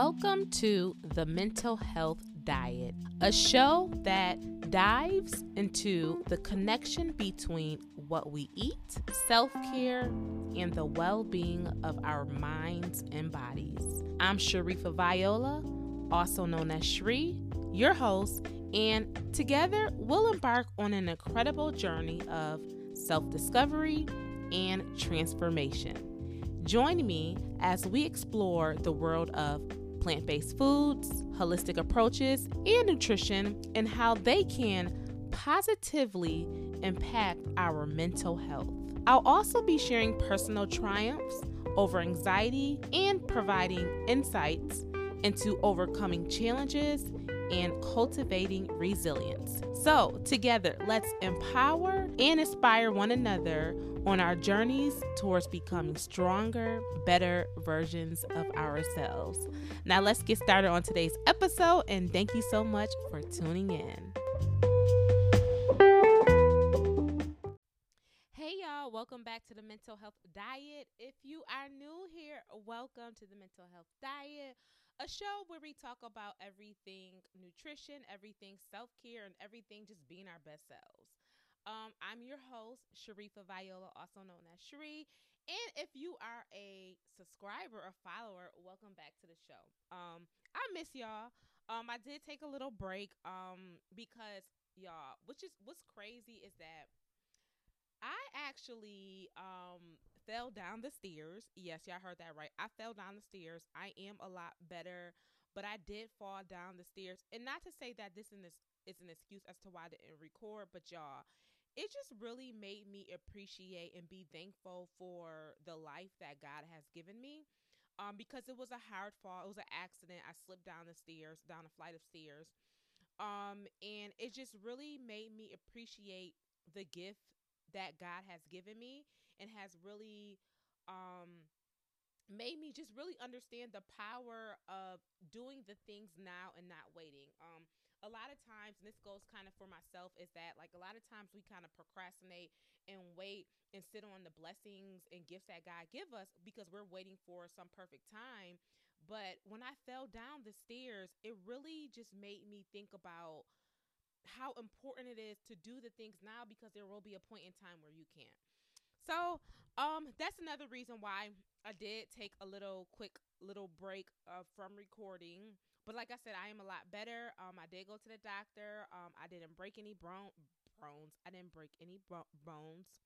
Welcome to the Mental Health Diet, a show that dives into the connection between what we eat, self care, and the well being of our minds and bodies. I'm Sharifa Viola, also known as Shri, your host, and together we'll embark on an incredible journey of self discovery and transformation. Join me as we explore the world of plant based foods, holistic approaches, and nutrition, and how they can positively impact our mental health. I'll also be sharing personal triumphs over anxiety and providing insights into overcoming challenges and cultivating resilience. So, together, let's empower and inspire one another on our journeys towards becoming stronger, better versions of ourselves. Now, let's get started on today's episode, and thank you so much for tuning in. Hey, y'all, welcome back to the Mental Health Diet. If you are new here, welcome to the Mental Health Diet a show where we talk about everything nutrition, everything self care, and everything just being our best selves. Um, I'm your host, Sharifa Viola, also known as Shri. And if you are a subscriber or follower, welcome back to the show. Um, I miss y'all. Um, I did take a little break um, because y'all, which is what's crazy is that I actually um fell down the stairs. Yes, y'all heard that right. I fell down the stairs. I am a lot better, but I did fall down the stairs. And not to say that this is an excuse as to why I didn't record, but y'all, it just really made me appreciate and be thankful for the life that God has given me. Um, because it was a hard fall. It was an accident. I slipped down the stairs, down a flight of stairs. Um, and it just really made me appreciate the gift that God has given me and has really um made me just really understand the power of doing the things now and not waiting. Um a lot of times and this goes kind of for myself is that like a lot of times we kind of procrastinate and wait and sit on the blessings and gifts that God give us because we're waiting for some perfect time. But when I fell down the stairs, it really just made me think about how important it is to do the things now because there will be a point in time where you can't. So, um, that's another reason why I did take a little quick little break uh, from recording. But like I said, I am a lot better. Um, I did go to the doctor. Um, I didn't break any bones. I didn't break any bones.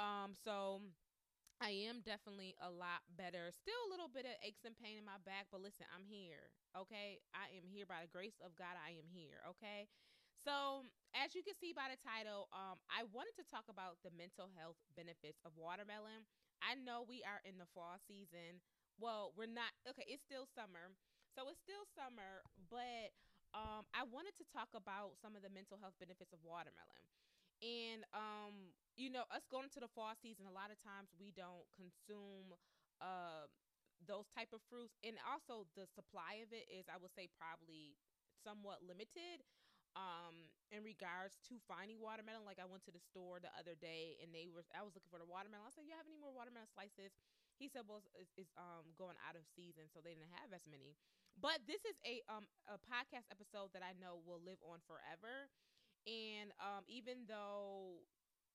Um, so I am definitely a lot better. Still a little bit of aches and pain in my back, but listen, I'm here. Okay, I am here by the grace of God. I am here. Okay. So, as you can see by the title, um, I wanted to talk about the mental health benefits of watermelon. I know we are in the fall season. Well, we're not. Okay, it's still summer. So, it's still summer, but um, I wanted to talk about some of the mental health benefits of watermelon. And, um, you know, us going into the fall season, a lot of times we don't consume uh, those type of fruits. And also, the supply of it is, I would say, probably somewhat limited um in regards to finding watermelon like i went to the store the other day and they were i was looking for the watermelon. I said you have any more watermelon slices? He said well it's, it's um going out of season so they didn't have as many. But this is a um a podcast episode that i know will live on forever. And um even though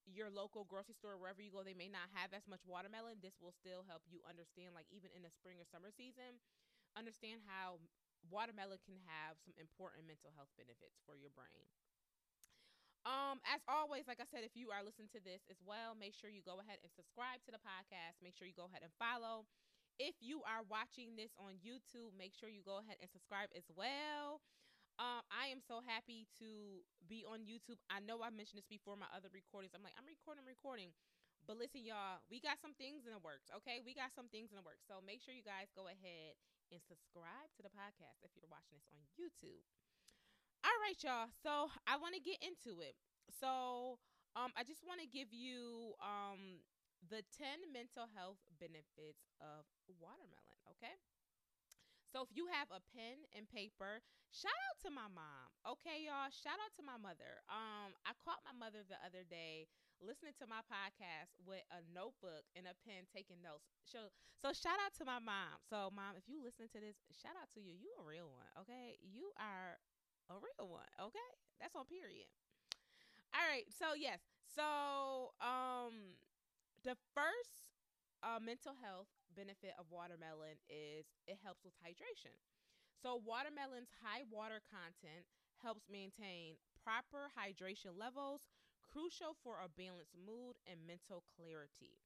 your local grocery store wherever you go they may not have as much watermelon this will still help you understand like even in the spring or summer season understand how watermelon can have some important mental health benefits for your brain. Um, as always, like I said, if you are listening to this as well, make sure you go ahead and subscribe to the podcast. Make sure you go ahead and follow. If you are watching this on YouTube, make sure you go ahead and subscribe as well. Um, I am so happy to be on YouTube. I know I mentioned this before my other recordings. I'm like, I'm recording, I'm recording. But listen, y'all, we got some things in the works, okay? We got some things in the works. So make sure you guys go ahead and subscribe to the podcast if you're watching this on YouTube. All right, y'all. So I want to get into it. So um, I just want to give you um, the 10 mental health benefits of watermelon, okay? So if you have a pen and paper, shout out to my mom. Okay, y'all. Shout out to my mother. Um, I caught my mother the other day listening to my podcast with a notebook and a pen taking notes. So, so shout out to my mom. So, mom, if you listen to this, shout out to you. You a real one, okay? You are a real one, okay? That's on period. All right. So, yes. So, um the first uh, mental health benefit of watermelon is it helps with hydration. So, watermelon's high water content helps maintain proper hydration levels, crucial for a balanced mood and mental clarity.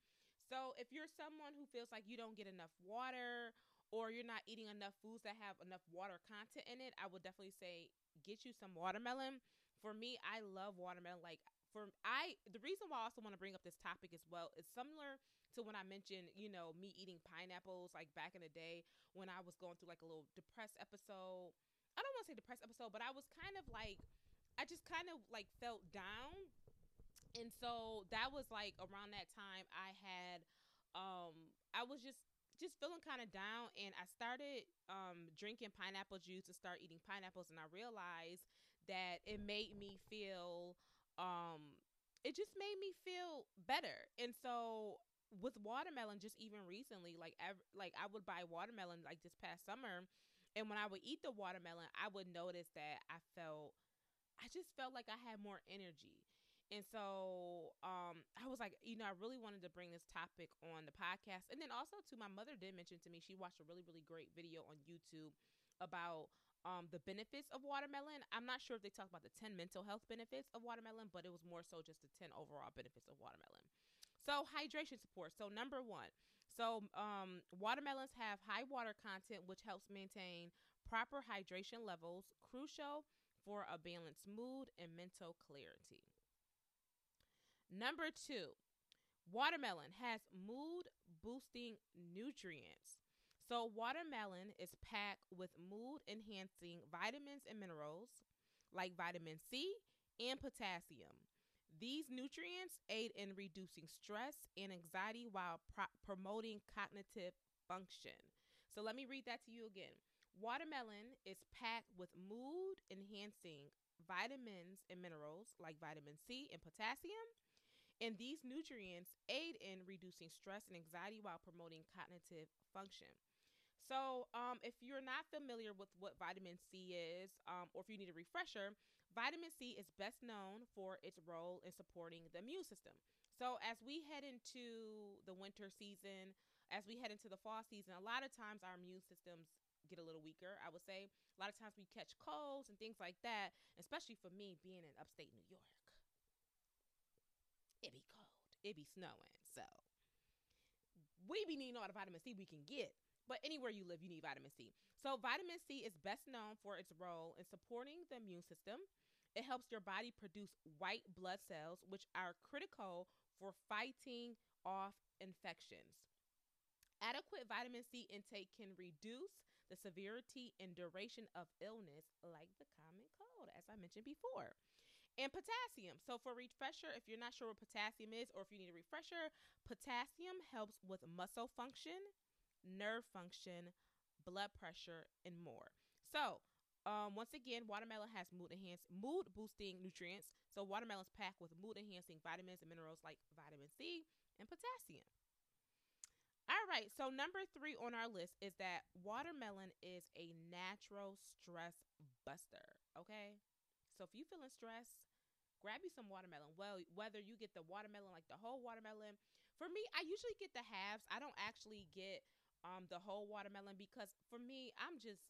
So, if you're someone who feels like you don't get enough water or you're not eating enough foods that have enough water content in it, I would definitely say get you some watermelon. For me, I love watermelon. Like for I the reason why I also want to bring up this topic as well is similar to when I mentioned, you know, me eating pineapples like back in the day when I was going through like a little depressed episode. I don't want to say depressed episode, but I was kind of like I just kind of like felt down. And so that was like around that time I had um I was just just feeling kind of down and I started um drinking pineapple juice and start eating pineapples and I realized that it made me feel um it just made me feel better. And so with watermelon just even recently like like I would buy watermelon like this past summer and when I would eat the watermelon, I would notice that I felt I just felt like I had more energy. And so um, I was like, you know, I really wanted to bring this topic on the podcast. And then also, too, my mother did mention to me she watched a really, really great video on YouTube about um, the benefits of watermelon. I'm not sure if they talked about the 10 mental health benefits of watermelon, but it was more so just the 10 overall benefits of watermelon. So, hydration support. So, number one, so um, watermelons have high water content, which helps maintain proper hydration levels, crucial for a balanced mood and mental clarity. Number two, watermelon has mood boosting nutrients. So, watermelon is packed with mood enhancing vitamins and minerals like vitamin C and potassium. These nutrients aid in reducing stress and anxiety while pro- promoting cognitive function. So, let me read that to you again. Watermelon is packed with mood enhancing vitamins and minerals like vitamin C and potassium. And these nutrients aid in reducing stress and anxiety while promoting cognitive function. So, um, if you're not familiar with what vitamin C is, um, or if you need a refresher, vitamin C is best known for its role in supporting the immune system. So, as we head into the winter season, as we head into the fall season, a lot of times our immune systems get a little weaker, I would say. A lot of times we catch colds and things like that, especially for me being in upstate New York. It be snowing. So, we be needing all the vitamin C we can get. But anywhere you live, you need vitamin C. So, vitamin C is best known for its role in supporting the immune system. It helps your body produce white blood cells, which are critical for fighting off infections. Adequate vitamin C intake can reduce the severity and duration of illness like the common cold, as I mentioned before. And potassium. So, for refresher, if you're not sure what potassium is or if you need a refresher, potassium helps with muscle function, nerve function, blood pressure, and more. So, um, once again, watermelon has mood enhanced, mood boosting nutrients. So watermelon's packed with mood enhancing vitamins and minerals like vitamin C and potassium. All right, so number three on our list is that watermelon is a natural stress buster. Okay, so if you're feeling stressed, grab you some watermelon. Well, whether you get the watermelon like the whole watermelon, for me, I usually get the halves. I don't actually get um the whole watermelon because for me, I'm just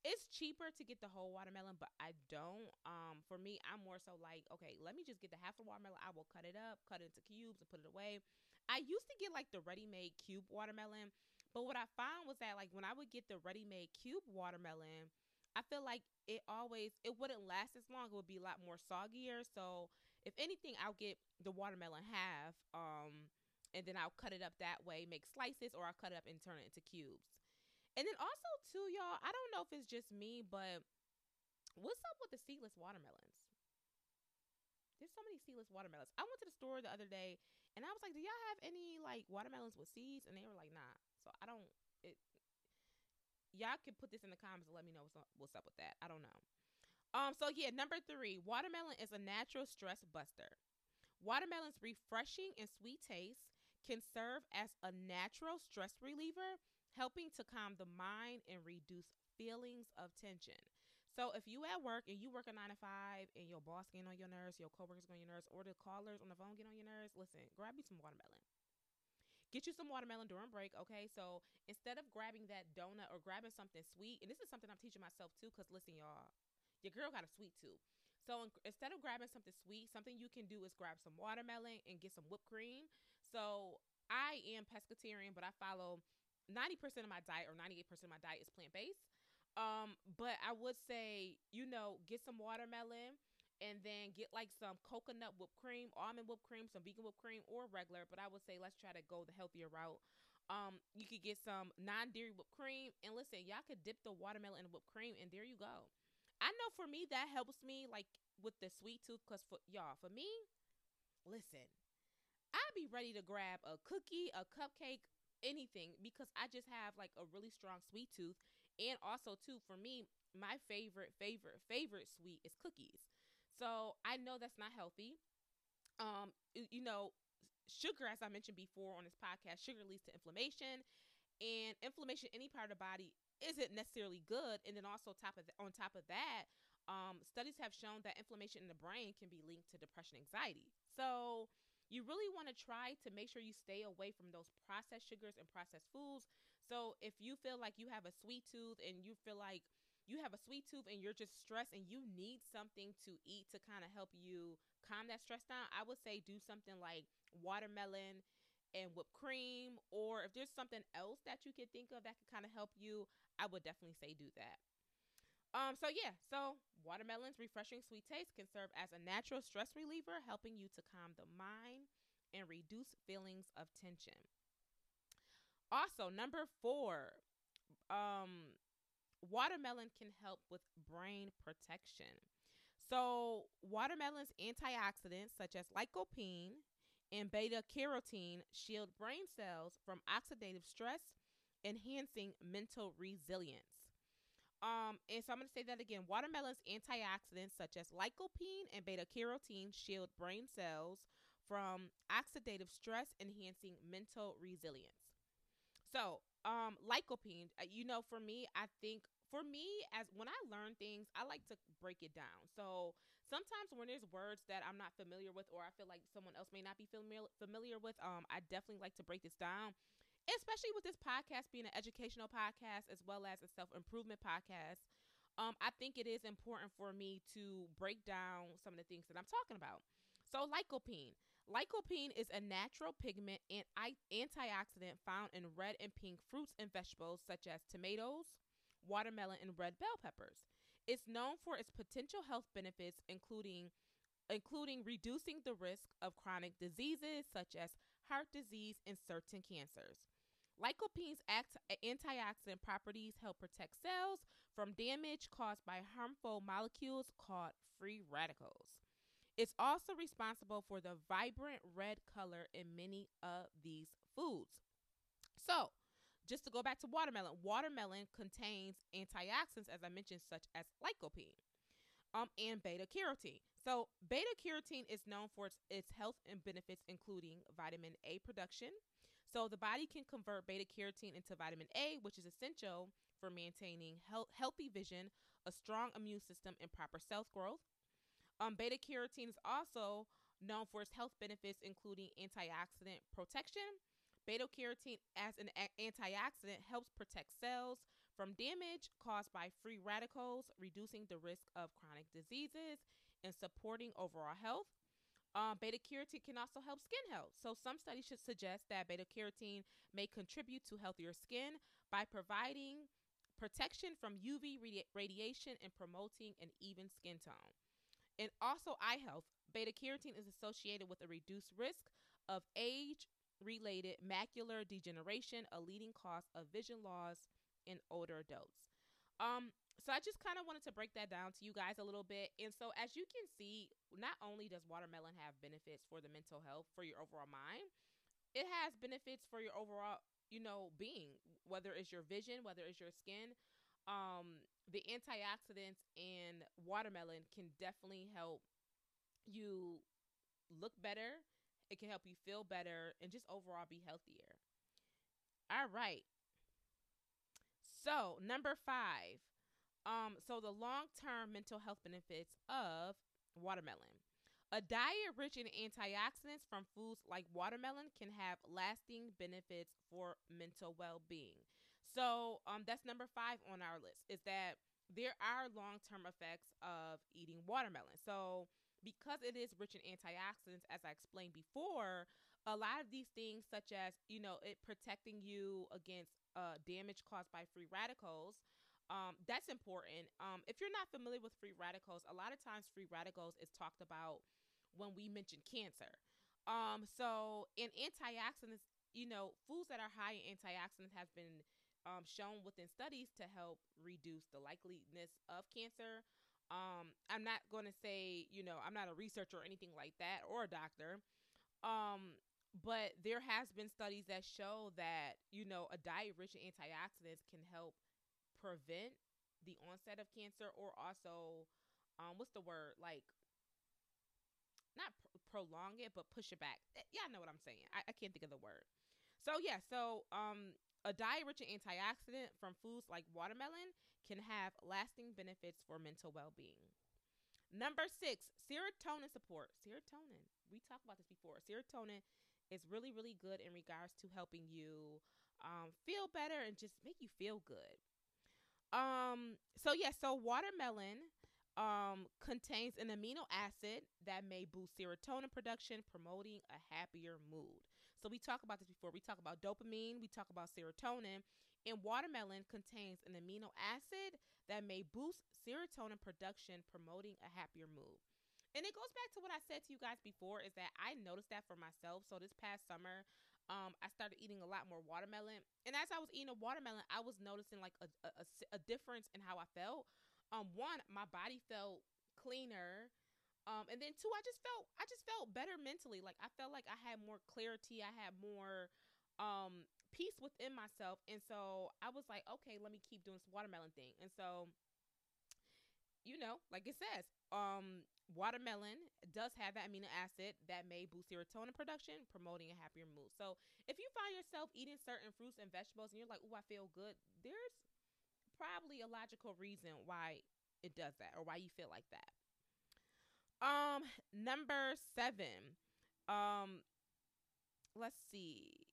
it's cheaper to get the whole watermelon, but I don't. Um, for me, I'm more so like, okay, let me just get the half of watermelon. I will cut it up, cut it into cubes, and put it away. I used to get like the ready-made cube watermelon, but what I found was that like when I would get the ready-made cube watermelon, I feel like it always it wouldn't last as long. It would be a lot more soggier. So if anything, I'll get the watermelon half. Um, and then I'll cut it up that way, make slices, or I'll cut it up and turn it into cubes. And then also too, y'all, I don't know if it's just me, but what's up with the seedless watermelons? There's so many seedless watermelons. I went to the store the other day and I was like, "Do y'all have any like watermelons with seeds?" And they were like, "Nah." So I don't. It. Y'all can put this in the comments and let me know what's up, what's up with that. I don't know. Um. So yeah, number three, watermelon is a natural stress buster. Watermelon's refreshing and sweet taste can serve as a natural stress reliever, helping to calm the mind and reduce feelings of tension. So if you at work and you work a nine to five and your boss getting on your nerves, your coworkers getting on your nerves, or the callers on the phone getting on your nerves, listen, grab you some watermelon. Get you some watermelon during break, okay? So instead of grabbing that donut or grabbing something sweet, and this is something I'm teaching myself too, because listen, y'all, your girl got a sweet tooth. So instead of grabbing something sweet, something you can do is grab some watermelon and get some whipped cream. So I am pescatarian, but I follow 90% of my diet or 98% of my diet is plant based. Um, but I would say, you know, get some watermelon and then get like some coconut whipped cream, almond whipped cream, some vegan whipped cream, or regular. But I would say let's try to go the healthier route. Um, you could get some non-dairy whipped cream, and listen, y'all could dip the watermelon in whipped cream, and there you go. I know for me that helps me like with the sweet tooth, cause for y'all, for me, listen, I'd be ready to grab a cookie, a cupcake, anything because I just have like a really strong sweet tooth, and also too for me, my favorite, favorite, favorite sweet is cookies. So I know that's not healthy. Um, you know, sugar, as I mentioned before on this podcast, sugar leads to inflammation, and inflammation any part of the body isn't necessarily good. And then also top of on top of that, um, studies have shown that inflammation in the brain can be linked to depression, anxiety. So you really want to try to make sure you stay away from those processed sugars and processed foods. So if you feel like you have a sweet tooth and you feel like you have a sweet tooth and you're just stressed and you need something to eat to kind of help you calm that stress down, I would say do something like watermelon and whipped cream. Or if there's something else that you could think of that could kind of help you, I would definitely say do that. Um, so yeah, so watermelon's refreshing sweet taste can serve as a natural stress reliever, helping you to calm the mind and reduce feelings of tension. Also, number four, um, watermelon can help with brain protection. So, watermelon's antioxidants, such as lycopene and beta carotene, shield brain cells from oxidative stress, enhancing mental resilience. Um, and so I'm going to say that again. Watermelon's antioxidants, such as lycopene and beta carotene, shield brain cells from oxidative stress, enhancing mental resilience. So, um, lycopene, uh, you know, for me, I think for me, as when I learn things, I like to break it down. So sometimes when there's words that I'm not familiar with, or I feel like someone else may not be familiar familiar with, um, I definitely like to break this down. Especially with this podcast being an educational podcast as well as a self improvement podcast, um, I think it is important for me to break down some of the things that I'm talking about. So, lycopene. Lycopene is a natural pigment and antioxidant found in red and pink fruits and vegetables such as tomatoes, watermelon, and red bell peppers. It's known for its potential health benefits, including including reducing the risk of chronic diseases such as heart disease and certain cancers. Lycopene's antioxidant properties help protect cells from damage caused by harmful molecules called free radicals. It's also responsible for the vibrant red color in many of these foods. So, just to go back to watermelon, watermelon contains antioxidants, as I mentioned, such as lycopene um, and beta carotene. So, beta carotene is known for its, its health and benefits, including vitamin A production. So, the body can convert beta carotene into vitamin A, which is essential for maintaining he- healthy vision, a strong immune system, and proper cell growth. Um, beta carotene is also known for its health benefits, including antioxidant protection. Beta carotene, as an antioxidant, helps protect cells from damage caused by free radicals, reducing the risk of chronic diseases and supporting overall health. Um, beta carotene can also help skin health. So, some studies should suggest that beta carotene may contribute to healthier skin by providing protection from UV radi- radiation and promoting an even skin tone. And also eye health. Beta carotene is associated with a reduced risk of age related macular degeneration, a leading cause of vision loss in older adults. Um, so I just kind of wanted to break that down to you guys a little bit. And so as you can see, not only does watermelon have benefits for the mental health, for your overall mind, it has benefits for your overall, you know, being, whether it's your vision, whether it's your skin, um, the antioxidants in watermelon can definitely help you look better. It can help you feel better and just overall be healthier. All right. So, number five. Um, so the long term mental health benefits of watermelon. A diet rich in antioxidants from foods like watermelon can have lasting benefits for mental well being. So um, that's number five on our list is that there are long term effects of eating watermelon. So because it is rich in antioxidants, as I explained before, a lot of these things, such as you know, it protecting you against uh, damage caused by free radicals, um, that's important. Um, if you're not familiar with free radicals, a lot of times free radicals is talked about when we mention cancer. Um, so in antioxidants, you know, foods that are high in antioxidants have been um, shown within studies to help reduce the likeliness of cancer. Um, I'm not going to say, you know, I'm not a researcher or anything like that or a doctor. Um, but there has been studies that show that, you know, a diet rich in antioxidants can help prevent the onset of cancer or also um what's the word like not pr- prolong it but push it back yeah i know what i'm saying I, I can't think of the word so yeah so um a diet rich in antioxidant from foods like watermelon can have lasting benefits for mental well-being number six serotonin support serotonin we talked about this before serotonin is really really good in regards to helping you um, feel better and just make you feel good um. So yeah. So watermelon um contains an amino acid that may boost serotonin production, promoting a happier mood. So we talk about this before. We talk about dopamine. We talk about serotonin. And watermelon contains an amino acid that may boost serotonin production, promoting a happier mood. And it goes back to what I said to you guys before is that I noticed that for myself. So this past summer, um, I started eating a lot more watermelon. And as I was eating a watermelon, I was noticing like a, a, a difference in how I felt. Um, one, my body felt cleaner. Um, and then two, I just felt I just felt better mentally. Like I felt like I had more clarity. I had more um peace within myself. And so I was like, okay, let me keep doing this watermelon thing. And so, you know, like it says, um, watermelon does have that amino acid that may boost serotonin production, promoting a happier mood. So if you find yourself eating certain fruits and vegetables and you're like, oh, I feel good, there's probably a logical reason why it does that or why you feel like that. Um, number seven. Um, let's see.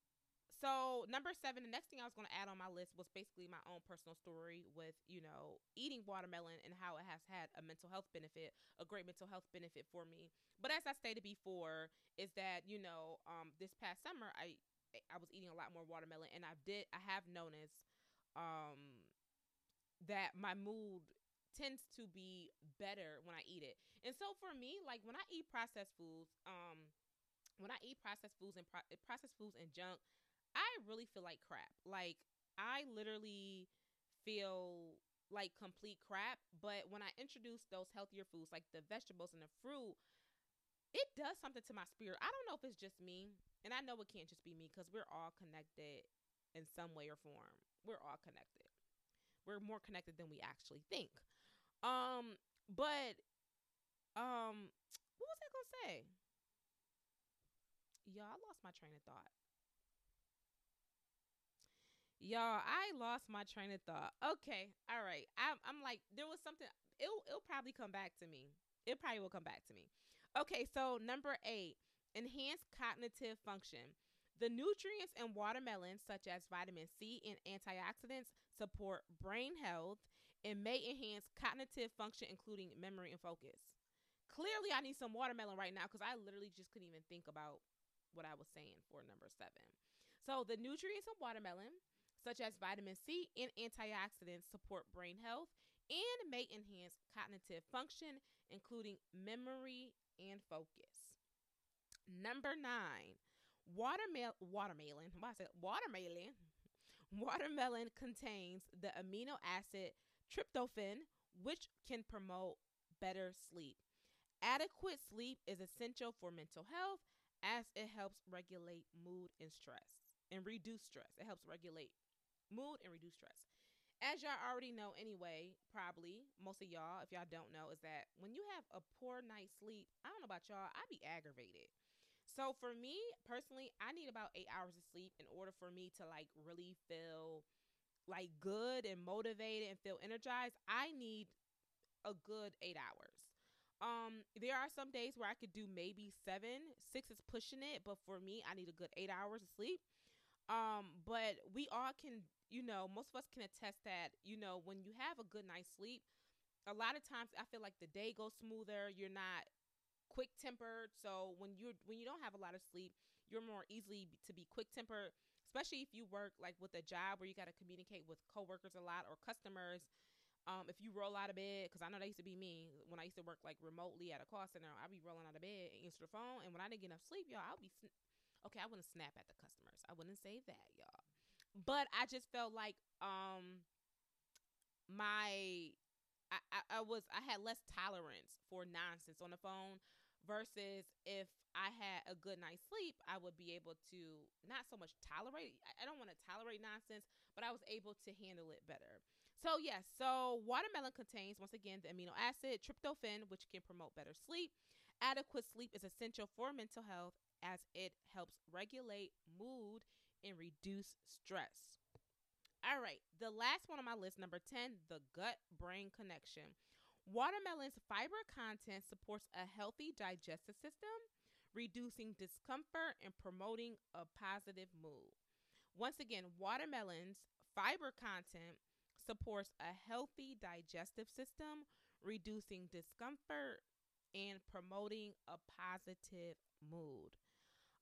So number seven, the next thing I was going to add on my list was basically my own personal story with you know eating watermelon and how it has had a mental health benefit, a great mental health benefit for me. But as I stated before, is that you know um, this past summer I I was eating a lot more watermelon and I did I have noticed um, that my mood tends to be better when I eat it. And so for me, like when I eat processed foods, um, when I eat processed foods and pro- processed foods and junk, I really feel like crap. Like I literally feel like complete crap. But when I introduce those healthier foods like the vegetables and the fruit, it does something to my spirit. I don't know if it's just me, and I know it can't just be me because we're all connected in some way or form. We're all connected. We're more connected than we actually think. Um, but um, what was I gonna say? Y'all, I lost my train of thought. Y'all, I lost my train of thought. Okay, all right. I'm, I'm like, there was something. It'll, it'll probably come back to me. It probably will come back to me. Okay, so number eight, enhanced cognitive function. The nutrients in watermelon, such as vitamin C and antioxidants, support brain health and may enhance cognitive function, including memory and focus. Clearly, I need some watermelon right now because I literally just couldn't even think about what I was saying for number seven. So, the nutrients in watermelon such as vitamin C and antioxidants, support brain health and may enhance cognitive function, including memory and focus. Number nine, watermelon. Watermelon. Why I said watermelon? Watermelon contains the amino acid tryptophan, which can promote better sleep. Adequate sleep is essential for mental health as it helps regulate mood and stress and reduce stress. It helps regulate mood and reduce stress. as y'all already know anyway, probably most of y'all, if y'all don't know, is that when you have a poor night's sleep, I don't know about y'all, I be aggravated. So for me personally, I need about eight hours of sleep in order for me to like really feel like good and motivated and feel energized. I need a good eight hours. Um, there are some days where I could do maybe seven. Six is pushing it, but for me, I need a good eight hours of sleep. Um, but we all can, you know, most of us can attest that, you know, when you have a good night's sleep, a lot of times I feel like the day goes smoother. You're not quick tempered. So when you're when you don't have a lot of sleep, you're more easily to be quick tempered, especially if you work like with a job where you got to communicate with coworkers a lot or customers. Um, if you roll out of bed, because I know that used to be me when I used to work like remotely at a call center, I'd be rolling out of bed and answer the phone, and when I didn't get enough sleep, y'all, I'd be sn- okay. I wouldn't snap at the customers. I wouldn't say that, y'all. But I just felt like um my I, I, I was I had less tolerance for nonsense on the phone versus if I had a good night's sleep, I would be able to not so much tolerate. I don't want to tolerate nonsense, but I was able to handle it better. So yes, so watermelon contains once again the amino acid tryptophan, which can promote better sleep. Adequate sleep is essential for mental health as it helps regulate mood and reduce stress. All right, the last one on my list, number 10, the gut brain connection. Watermelon's fiber content supports a healthy digestive system, reducing discomfort and promoting a positive mood. Once again, watermelon's fiber content supports a healthy digestive system, reducing discomfort and promoting a positive mood.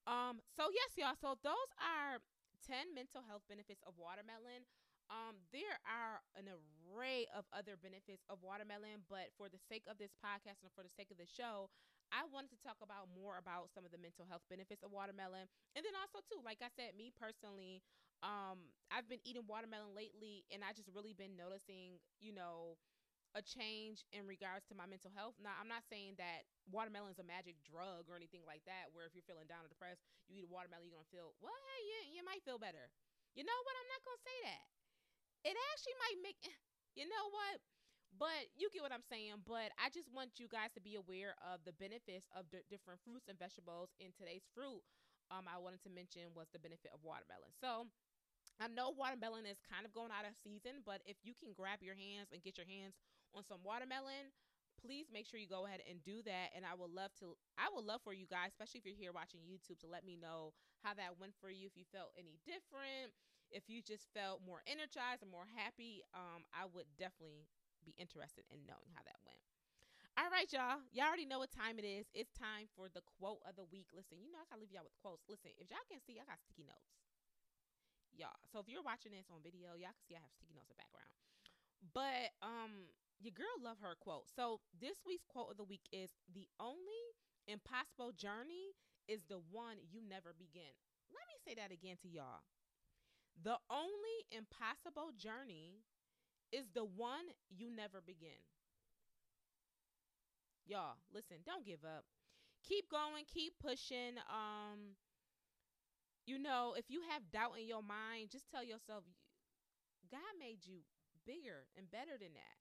Um, so yes, y'all. So those are 10 mental health benefits of watermelon. Um, there are an array of other benefits of watermelon, but for the sake of this podcast and for the sake of the show, I wanted to talk about more about some of the mental health benefits of watermelon. And then also too, like I said, me personally, um, I've been eating watermelon lately and I just really been noticing, you know, a change in regards to my mental health. Now, I'm not saying that watermelon is a magic drug or anything like that, where if you're feeling down or depressed, you eat a watermelon, you're to feel, well, hey, you, you might feel better. You know what? I'm not to say that. It actually might make, you know what? But you get what I'm saying. But I just want you guys to be aware of the benefits of d- different fruits and vegetables. In today's fruit, um, I wanted to mention was the benefit of watermelon. So, I know watermelon is kind of going out of season, but if you can grab your hands and get your hands on some watermelon, please make sure you go ahead and do that. And I would love to, I would love for you guys, especially if you're here watching YouTube, to let me know how that went for you. If you felt any different, if you just felt more energized or more happy, um, I would definitely be interested in knowing how that went. All right, y'all. Y'all already know what time it is. It's time for the quote of the week. Listen, you know I gotta leave y'all with quotes. Listen, if y'all can see, I got sticky notes y'all. So if you're watching this on video, y'all can see I have sticky notes in the background. But um your girl love her quote. So this week's quote of the week is the only impossible journey is the one you never begin. Let me say that again to y'all. The only impossible journey is the one you never begin. Y'all, listen, don't give up. Keep going, keep pushing. Um you know, if you have doubt in your mind, just tell yourself, God made you bigger and better than that.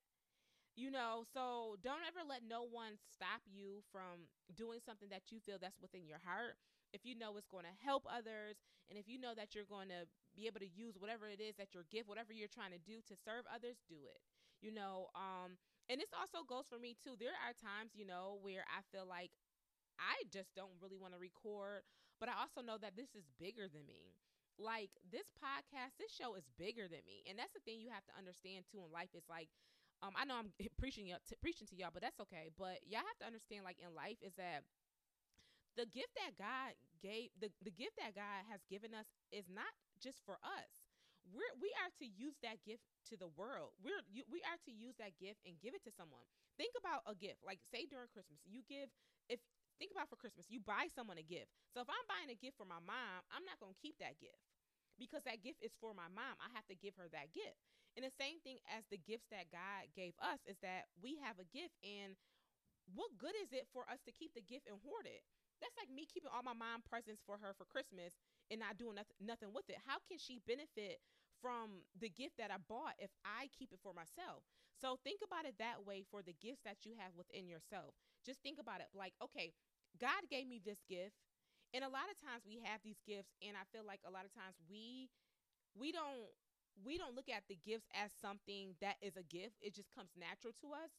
You know, so don't ever let no one stop you from doing something that you feel that's within your heart. If you know it's going to help others, and if you know that you're going to be able to use whatever it is that your gift, whatever you're trying to do to serve others, do it. You know, um, and this also goes for me too. There are times, you know, where I feel like I just don't really want to record but I also know that this is bigger than me. Like this podcast, this show is bigger than me. And that's the thing you have to understand too in life. It's like, um, I know I'm preaching y- t- preaching to y'all, but that's okay. But y'all have to understand, like in life, is that the gift that God gave, the, the gift that God has given us is not just for us. We're we are to use that gift to the world. We're you, we are to use that gift and give it to someone. Think about a gift. Like say during Christmas, you give if think about for Christmas, you buy someone a gift. So if I'm buying a gift for my mom, I'm not going to keep that gift because that gift is for my mom. I have to give her that gift. And the same thing as the gifts that God gave us is that we have a gift and what good is it for us to keep the gift and hoard it? That's like me keeping all my mom presents for her for Christmas and not doing nothing, nothing with it. How can she benefit from the gift that I bought if I keep it for myself. So think about it that way for the gifts that you have within yourself. Just think about it like, okay, God gave me this gift. And a lot of times we have these gifts and I feel like a lot of times we we don't we don't look at the gifts as something that is a gift. It just comes natural to us.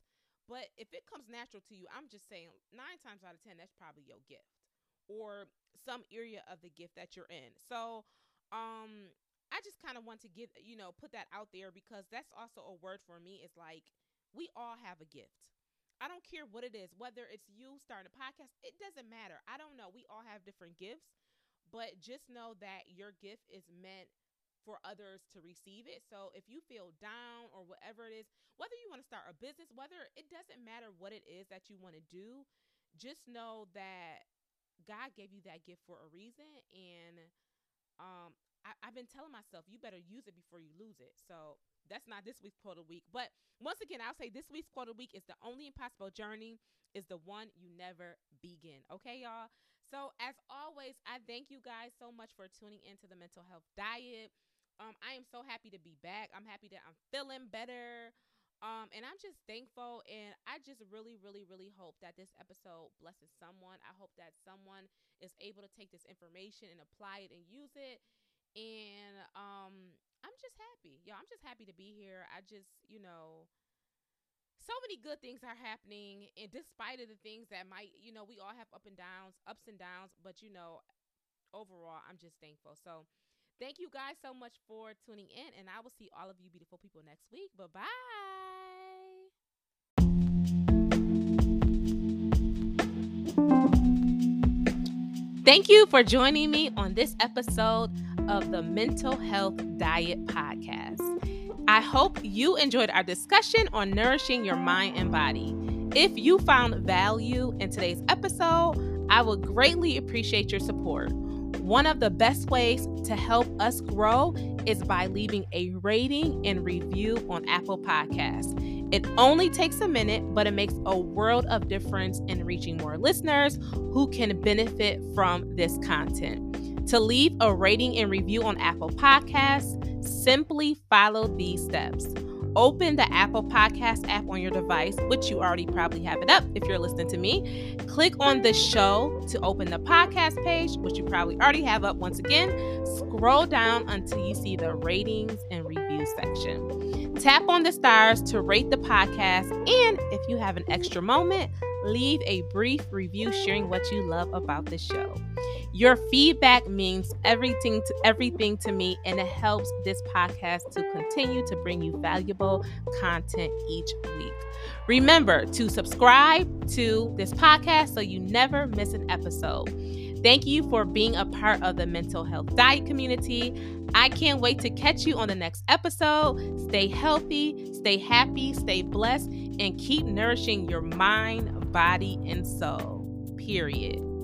But if it comes natural to you, I'm just saying 9 times out of 10 that's probably your gift or some area of the gift that you're in. So, um I just kind of want to get, you know, put that out there because that's also a word for me. Is like we all have a gift. I don't care what it is, whether it's you starting a podcast, it doesn't matter. I don't know. We all have different gifts, but just know that your gift is meant for others to receive it. So if you feel down or whatever it is, whether you want to start a business, whether it doesn't matter what it is that you want to do, just know that God gave you that gift for a reason and um I, have been telling myself you better use it before you lose it. So that's not this week's quote of the week. But once again, I'll say this week's quote of the week is the only impossible journey is the one you never begin. Okay, y'all? So as always, I thank you guys so much for tuning into the mental health diet. Um, I am so happy to be back. I'm happy that I'm feeling better. Um, and I'm just thankful and I just really, really, really hope that this episode blesses someone. I hope that someone is able to take this information and apply it and use it and um I'm just happy. Yo, I'm just happy to be here. I just, you know, so many good things are happening and despite of the things that might, you know, we all have up and downs, ups and downs, but you know, overall, I'm just thankful. So, thank you guys so much for tuning in and I will see all of you beautiful people next week. Bye-bye. Thank you for joining me on this episode of the Mental Health Diet Podcast. I hope you enjoyed our discussion on nourishing your mind and body. If you found value in today's episode, I would greatly appreciate your support. One of the best ways to help us grow is by leaving a rating and review on Apple Podcasts. It only takes a minute, but it makes a world of difference in reaching more listeners who can benefit from this content. To leave a rating and review on Apple Podcasts, simply follow these steps. Open the Apple Podcast app on your device, which you already probably have it up if you're listening to me. Click on the show to open the podcast page, which you probably already have up once again. Scroll down until you see the ratings and review section. Tap on the stars to rate the podcast. And if you have an extra moment, leave a brief review sharing what you love about the show. Your feedback means everything to everything to me and it helps this podcast to continue to bring you valuable content each week. Remember to subscribe to this podcast so you never miss an episode. Thank you for being a part of the mental health diet community. I can't wait to catch you on the next episode. Stay healthy, stay happy, stay blessed, and keep nourishing your mind, body, and soul. Period.